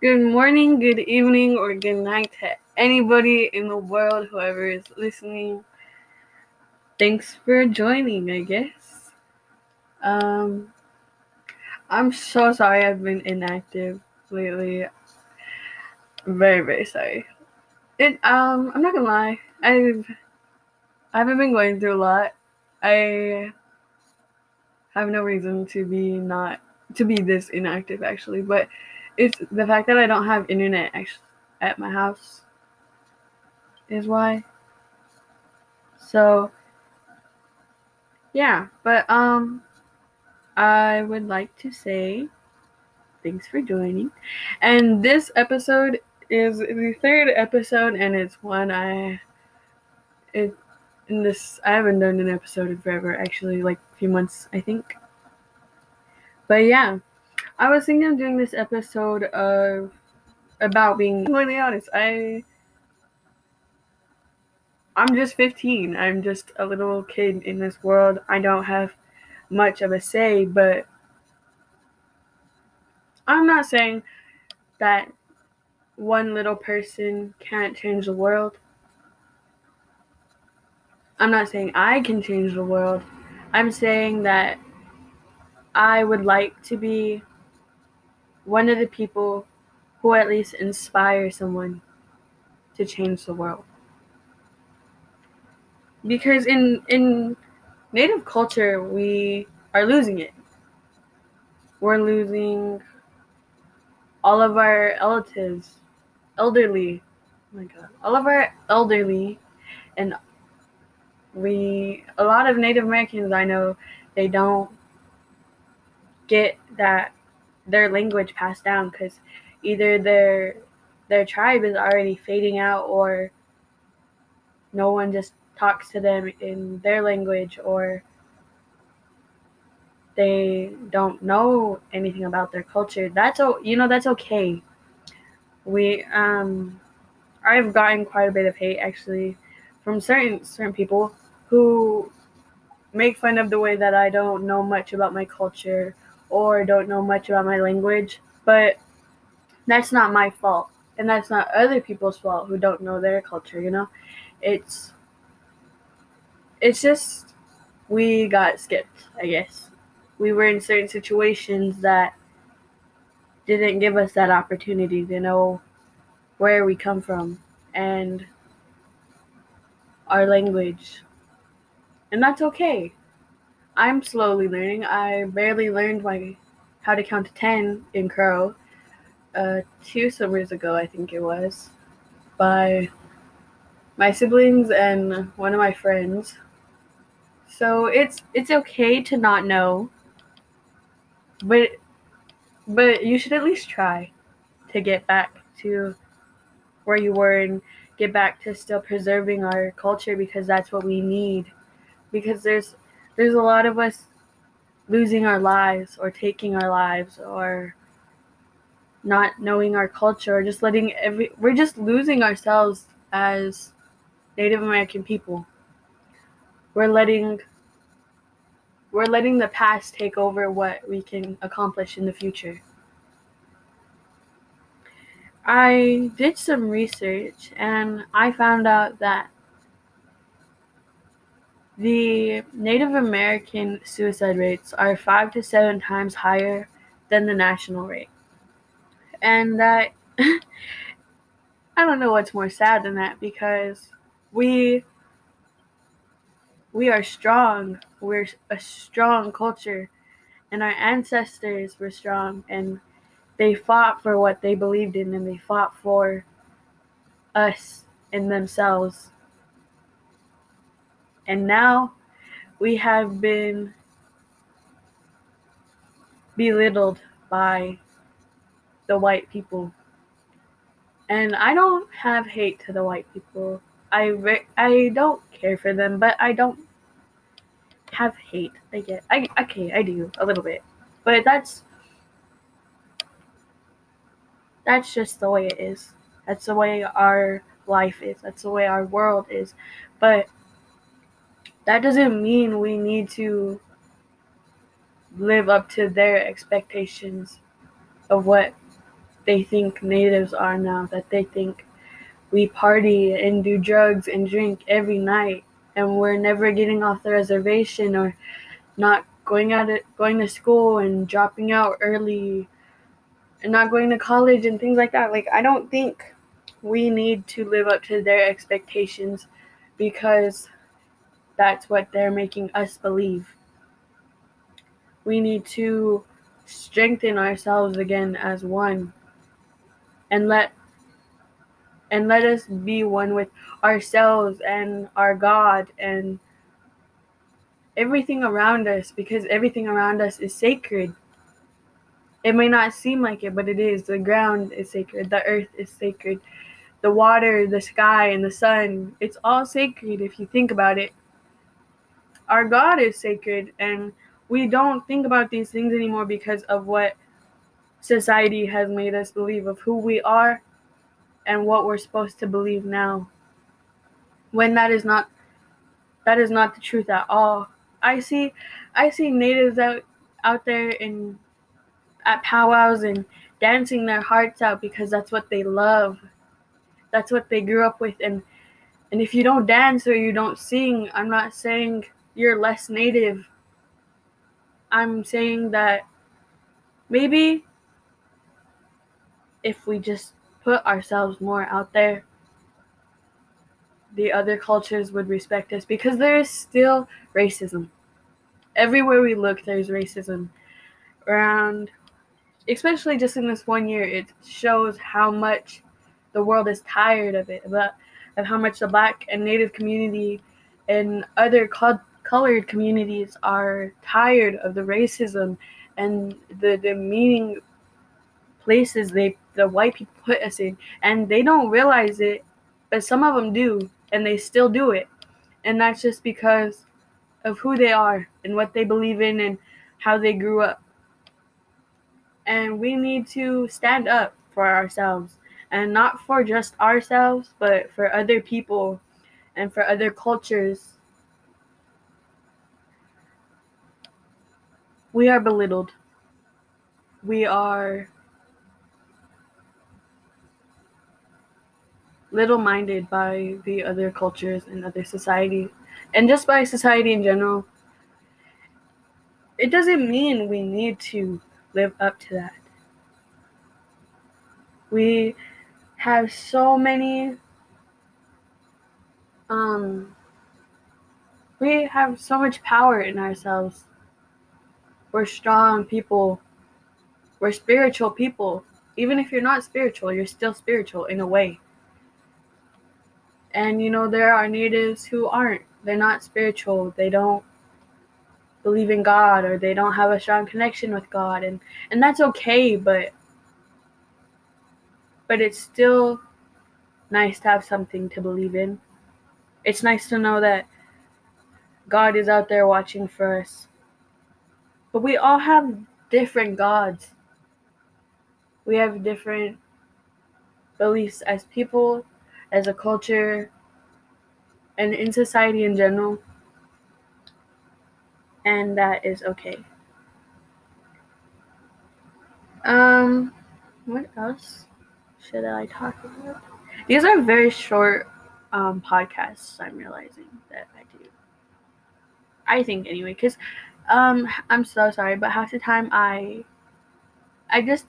Good morning, good evening, or good night to anybody in the world, whoever is listening. Thanks for joining, I guess. Um, I'm so sorry I've been inactive lately. Very, very sorry. It um I'm not gonna lie, I've I haven't been going through a lot. I have no reason to be not to be this inactive actually, but it's the fact that I don't have internet at my house is why. So yeah, but um I would like to say thanks for joining. And this episode is the third episode and it's one I it in this I haven't done an episode in forever actually like a few months I think. But yeah. I was thinking of doing this episode of about being completely honest. I I'm just 15. I'm just a little kid in this world. I don't have much of a say, but I'm not saying that one little person can't change the world. I'm not saying I can change the world. I'm saying that I would like to be one of the people who at least inspire someone to change the world. Because in in native culture we are losing it. We're losing all of our relatives, elderly, oh my god, all of our elderly and we a lot of Native Americans I know they don't get that their language passed down because either their their tribe is already fading out or no one just talks to them in their language or they don't know anything about their culture. That's oh you know that's okay. We um i've gotten quite a bit of hate actually from certain certain people who make fun of the way that i don't know much about my culture or don't know much about my language, but that's not my fault. And that's not other people's fault who don't know their culture, you know? It's it's just we got skipped, I guess. We were in certain situations that didn't give us that opportunity to know where we come from and our language. And that's okay. I'm slowly learning. I barely learned my how to count to ten in Crow uh, two summers ago, I think it was, by my siblings and one of my friends. So it's it's okay to not know, but but you should at least try to get back to where you were and get back to still preserving our culture because that's what we need. Because there's there's a lot of us losing our lives or taking our lives or not knowing our culture or just letting every we're just losing ourselves as Native American people. We're letting we're letting the past take over what we can accomplish in the future. I did some research and I found out that the Native American suicide rates are five to seven times higher than the national rate. And that, I don't know what's more sad than that because we we are strong. We're a strong culture and our ancestors were strong and they fought for what they believed in and they fought for us and themselves and now we have been belittled by the white people. And I don't have hate to the white people. I re- I don't care for them, but I don't have hate. I get I okay, I do a little bit. But that's that's just the way it is. That's the way our life is. That's the way our world is. But that doesn't mean we need to live up to their expectations of what they think natives are now, that they think we party and do drugs and drink every night and we're never getting off the reservation or not going out it going to school and dropping out early and not going to college and things like that. Like I don't think we need to live up to their expectations because that's what they're making us believe. We need to strengthen ourselves again as one and let and let us be one with ourselves and our God and everything around us because everything around us is sacred. It may not seem like it, but it is. The ground is sacred, the earth is sacred, the water, the sky, and the sun. It's all sacred if you think about it. Our God is sacred, and we don't think about these things anymore because of what society has made us believe of who we are and what we're supposed to believe now. When that is not that is not the truth at all. I see i see natives out out there in at powwows and dancing their hearts out because that's what they love. That's what they grew up with. And and if you don't dance or you don't sing i'm not saying you're less native i'm saying that maybe if we just put ourselves more out there, the other cultures would respect us because there is still racism. Everywhere we look, there's racism. Around, especially just in this one year, it shows how much the world is tired of it, about of how much the black and native community and other colored communities are tired of the racism and the demeaning places they the white people put us in. And they don't realize it but some of them do and they still do it. And that's just because of who they are and what they believe in and how they grew up. And we need to stand up for ourselves. And not for just ourselves but for other people and for other cultures we are belittled. We are little minded by the other cultures and other society and just by society in general. It doesn't mean we need to live up to that. We have so many um we have so much power in ourselves we're strong people we're spiritual people even if you're not spiritual you're still spiritual in a way and you know, there are natives who aren't. They're not spiritual. They don't believe in God or they don't have a strong connection with God and and that's okay, but but it's still nice to have something to believe in. It's nice to know that God is out there watching for us. But we all have different gods. We have different beliefs as people as a culture and in society in general. And that is okay. Um, what else should I talk about? These are very short um, podcasts, I'm realizing that I do. I think anyway, because um, I'm so sorry, but half the time I, I just,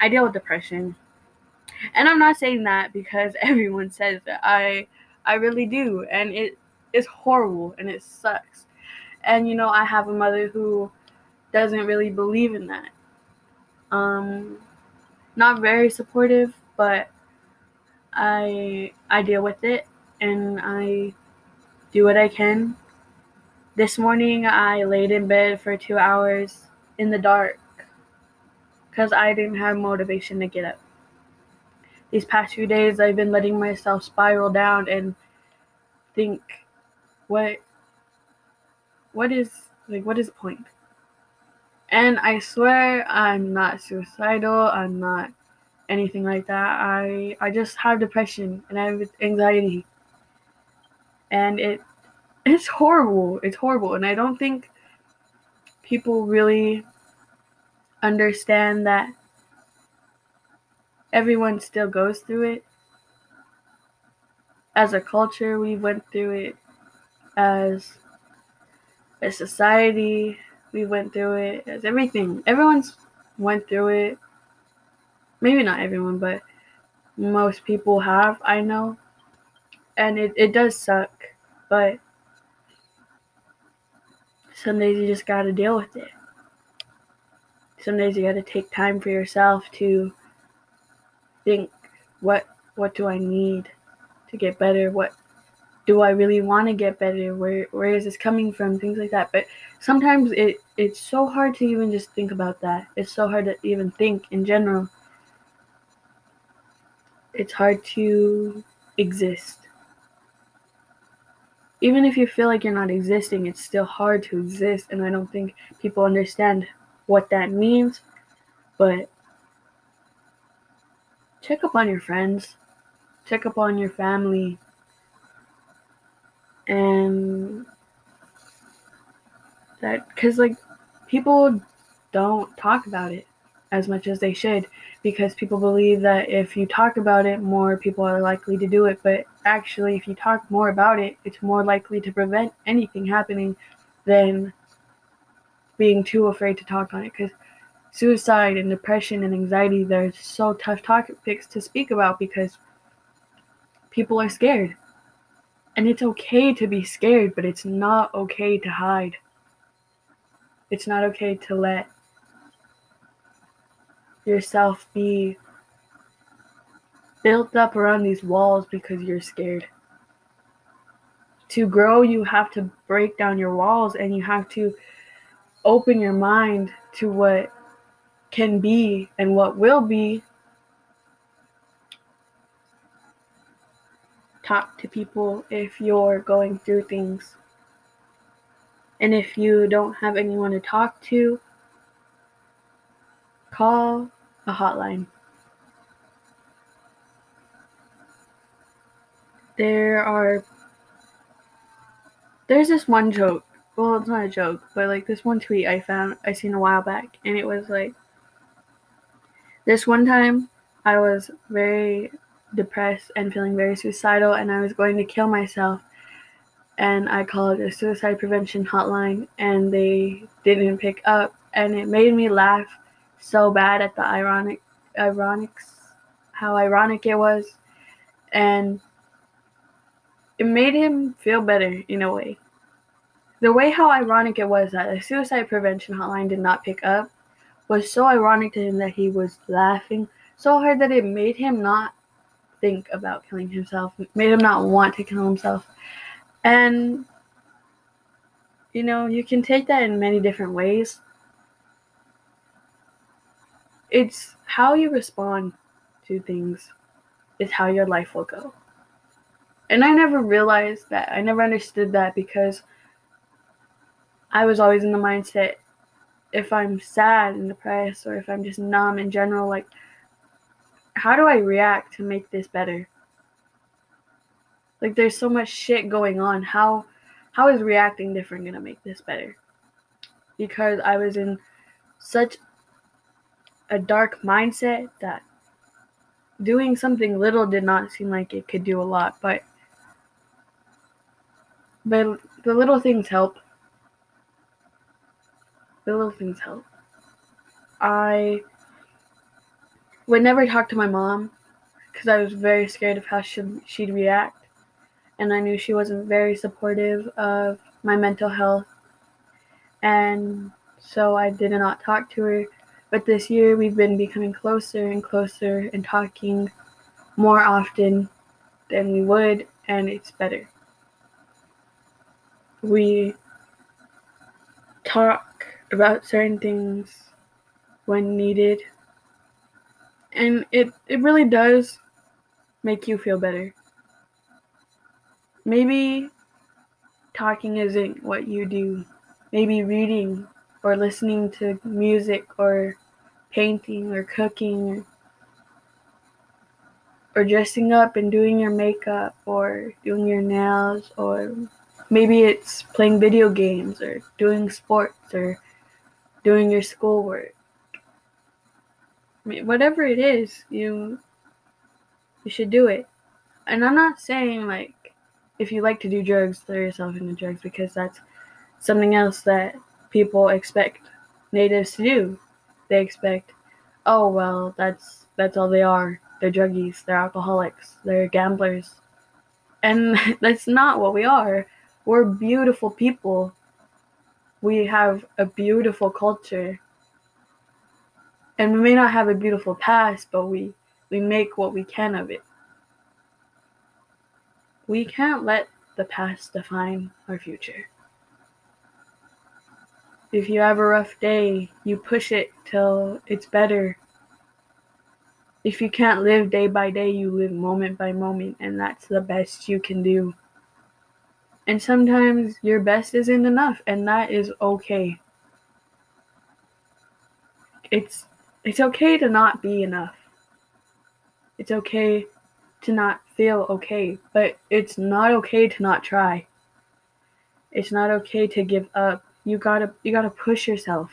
I deal with depression and I'm not saying that because everyone says that. I I really do, and it is horrible and it sucks. And you know, I have a mother who doesn't really believe in that. Um not very supportive, but I I deal with it and I do what I can. This morning I laid in bed for 2 hours in the dark cuz I didn't have motivation to get up these past few days I've been letting myself spiral down and think what what is like what is the point? And I swear I'm not suicidal, I'm not anything like that. I I just have depression and I have anxiety. And it it's horrible. It's horrible and I don't think people really understand that everyone still goes through it. As a culture, we went through it. As a society, we went through it. As everything, everyone's went through it. Maybe not everyone, but most people have, I know. And it, it does suck, but some days you just gotta deal with it. Some days you gotta take time for yourself to think what what do I need to get better? What do I really want to get better? Where where is this coming from? Things like that. But sometimes it it's so hard to even just think about that. It's so hard to even think in general. It's hard to exist. Even if you feel like you're not existing, it's still hard to exist and I don't think people understand what that means. But check up on your friends, check up on your family, and that because like people don't talk about it as much as they should because people believe that if you talk about it more people are likely to do it but actually if you talk more about it it's more likely to prevent anything happening than being too afraid to talk on it because suicide and depression and anxiety, they're so tough topics to speak about because people are scared. And it's okay to be scared, but it's not okay to hide. It's not okay to let yourself be built up around these walls because you're scared. To grow, you have to break down your walls and you have to open your mind to what can be and what will be. Talk to people if you're going through things. And if you don't have anyone to talk to, call a hotline. There are there's this one joke. Well, it's not a joke, but like this one tweet I found I seen a while back and it was like this one time, I was very depressed and feeling very suicidal, and I was going to kill myself. And I called a suicide prevention hotline, and they didn't pick up, and it made me laugh so bad at the ironic, ironics, how ironic it was, and it made him feel better in a way. The way how ironic it was that the suicide prevention hotline did not pick up was so ironic to him that he was laughing so hard that it made him not think about killing himself, made him not want to kill himself. And, you know, you can take that in many different ways. It's how you respond to things, is how your life will go. And I never realized that. I never understood that because I was always in the mindset if I'm sad and depressed or if I'm just numb in general, like, how do I react to make this better? Like, there's so much shit going on. How, how is reacting different gonna make this better? Because I was in such a dark mindset that doing something little did not seem like it could do a lot, but but the little things help the little things help. I would never talk to my mom because I was very scared of how she, she'd react. And I knew she wasn't very supportive of my mental health. And so I did not talk to her. But this year we've been becoming closer and closer and talking more often than we would, and it's better. We talk about certain things when needed. And it, it really does make you feel better. Maybe talking isn't what you do. Maybe reading or listening to music or painting or cooking or dressing up and doing your makeup or doing your nails or maybe it's playing video games or doing sports or doing your schoolwork. whatever it is, you you should do it. And I'm not saying like if you like to do drugs, throw yourself into drugs because that's something else that people expect natives to do. They expect, oh well, that's that's all they are. They're druggies, they're alcoholics, they're gamblers. And that's not what we are. We're beautiful people. We have a beautiful culture. And we may not have a beautiful past, but we, we make what we can of it. We can't let the past define our future. If you have a rough day, you push it till it's better. If you can't live day by day, you live moment by moment, and that's the best you can do. And sometimes your best isn't enough, and that is okay. It's it's okay to not be enough. It's okay to not feel okay, but it's not okay to not try. It's not okay to give up. You gotta you gotta push yourself.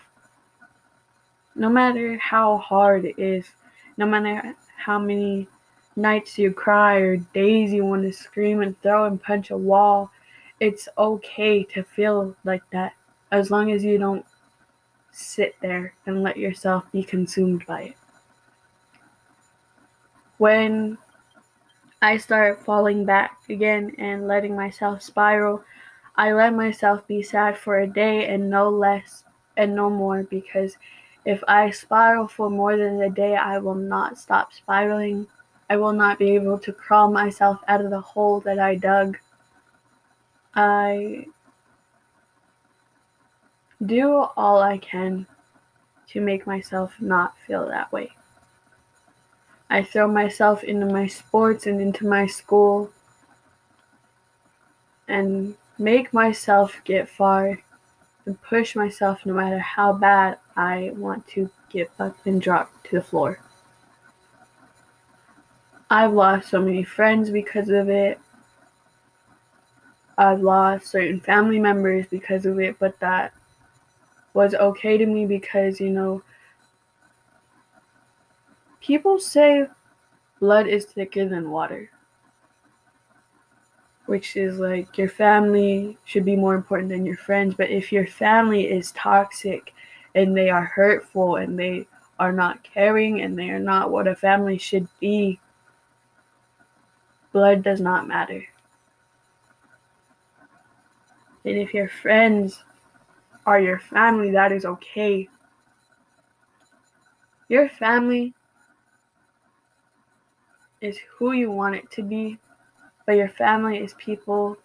No matter how hard it is, no matter how many nights you cry or days you want to scream and throw and punch a wall, it's okay to feel like that as long as you don't sit there and let yourself be consumed by it. When I start falling back again and letting myself spiral. I let myself be sad for a day and no less and no more because if I spiral for more than a day, I will not stop spiraling. I will not be able to crawl myself out of the hole that I dug. I do all I can to make myself not feel that way. I throw myself into my sports and into my school and make myself get far and push myself no matter how bad I want to get up and drop to the floor. I've lost so many friends because of it. I've lost certain family members because of it, but that was okay to me because, you know, People say blood is thicker than water, which is like your family should be more important than your friends. But if your family is toxic and they are hurtful and they are not caring and they are not what a family should be, blood does not matter. And if your friends are your family, that is okay. Your family is who you want it to be, but your family is people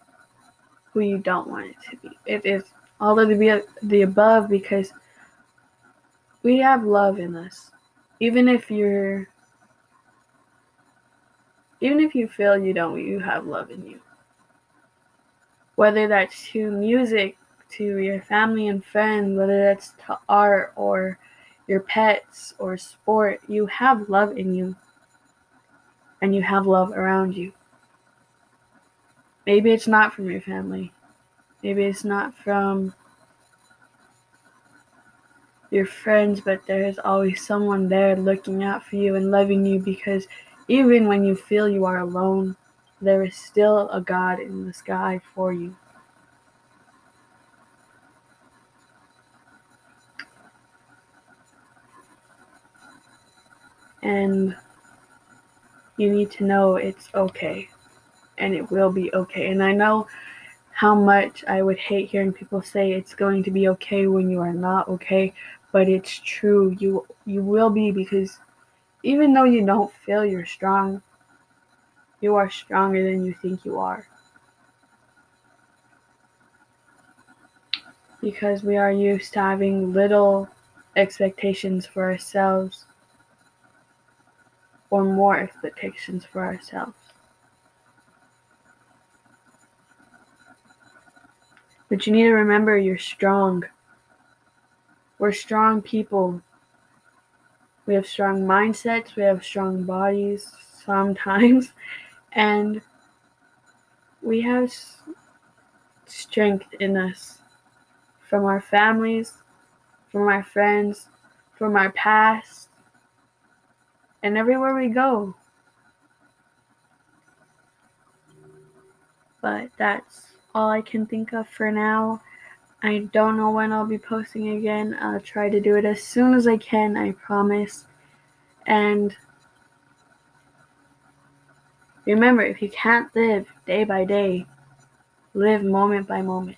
who you don't want it to be. It is all of the, the above because we have love in us. Even if you're even if you feel you don't, you have love in you. Whether that's to music, to your family and friends, whether that's to art or your pets or sport, you have love in you and you have love around you. Maybe it's not from your family. Maybe it's not from your friends, but there is always someone there looking out for you and loving you because even when you feel you are alone, there is still a God in the sky for you. And you need to know it's okay and it will be okay. And I know how much I would hate hearing people say it's going to be okay when you are not okay, but it's true. You you will be because even though you don't feel you're strong, you are stronger than you think you are. Because we are used to having little expectations for ourselves or more expectations for ourselves. But you need to remember you're strong. We're strong people. We have strong mindsets, we have strong bodies sometimes, and we have strength in us from our families, from our friends, from our past, and everywhere we go. But that's all I can think of for now. I don't know when I'll be posting again. I'll try to do it as soon as I can, I promise. And remember, if you can't live day by day, live moment by moment.